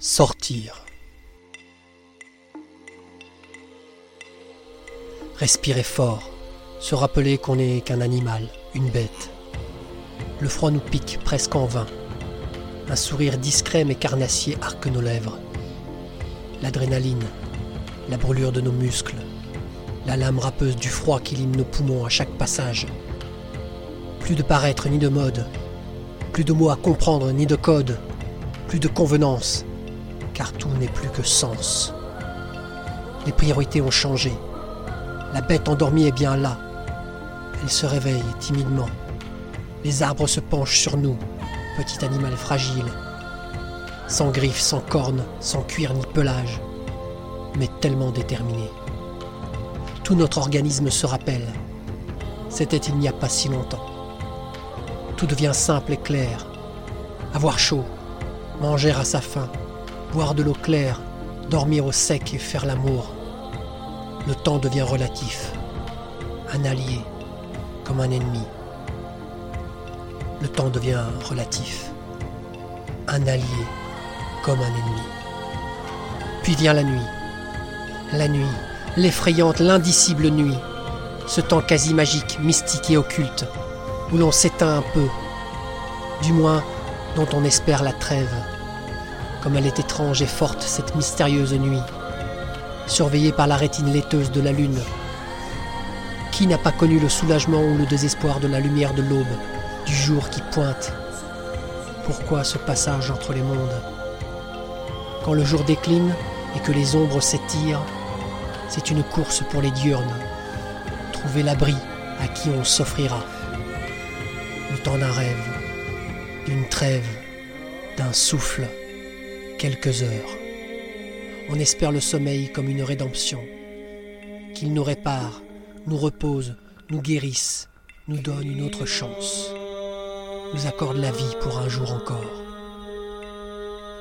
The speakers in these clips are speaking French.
Sortir. Respirer fort, se rappeler qu'on n'est qu'un animal, une bête. Le froid nous pique presque en vain. Un sourire discret mais carnassier arque nos lèvres. L'adrénaline, la brûlure de nos muscles, la lame râpeuse du froid qui lime nos poumons à chaque passage. Plus de paraître ni de mode, plus de mots à comprendre ni de code, plus de convenance, car tout n'est plus que sens. Les priorités ont changé. La bête endormie est bien là. Elle se réveille timidement. Les arbres se penchent sur nous, petit animal fragile, sans griffes, sans cornes, sans cuir ni pelage, mais tellement déterminé. Tout notre organisme se rappelle. C'était il n'y a pas si longtemps. Tout devient simple et clair. Avoir chaud, manger à sa faim, boire de l'eau claire, dormir au sec et faire l'amour. Le temps devient relatif, un allié comme un ennemi. Le temps devient relatif, un allié comme un ennemi. Puis vient la nuit, la nuit, l'effrayante, l'indicible nuit, ce temps quasi magique, mystique et occulte, où l'on s'éteint un peu, du moins dont on espère la trêve. Comme elle est étrange et forte, cette mystérieuse nuit, surveillée par la rétine laiteuse de la lune. Qui n'a pas connu le soulagement ou le désespoir de la lumière de l'aube, du jour qui pointe Pourquoi ce passage entre les mondes? Quand le jour décline et que les ombres s'étirent, c'est une course pour les diurnes. Trouver l'abri à qui on s'offrira. Le temps d'un rêve, d'une trêve, d'un souffle quelques heures. On espère le sommeil comme une rédemption, qu'il nous répare, nous repose, nous guérisse, nous donne une autre chance, nous accorde la vie pour un jour encore.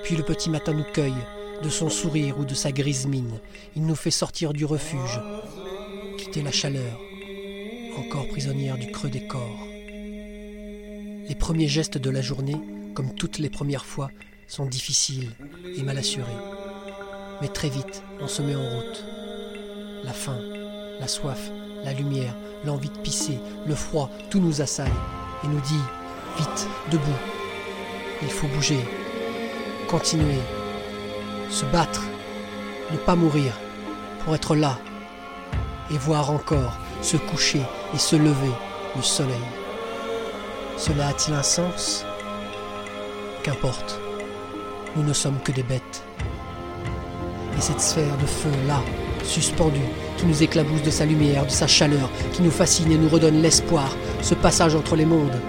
Puis le petit matin nous cueille, de son sourire ou de sa grise mine, il nous fait sortir du refuge, quitter la chaleur, encore prisonnière du creux des corps. Les premiers gestes de la journée, comme toutes les premières fois, sont difficiles et mal assurés. Mais très vite, on se met en route. La faim, la soif, la lumière, l'envie de pisser, le froid, tout nous assaille et nous dit vite, debout. Il faut bouger, continuer, se battre, ne pas mourir, pour être là et voir encore se coucher et se lever le soleil. Cela a-t-il un sens? Qu'importe nous ne sommes que des bêtes. Et cette sphère de feu là, suspendue, qui nous éclabousse de sa lumière, de sa chaleur, qui nous fascine et nous redonne l'espoir, ce passage entre les mondes,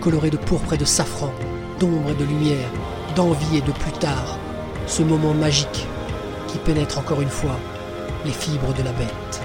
coloré de pourpre et de safran, d'ombre et de lumière, d'envie et de plus tard, ce moment magique qui pénètre encore une fois les fibres de la bête.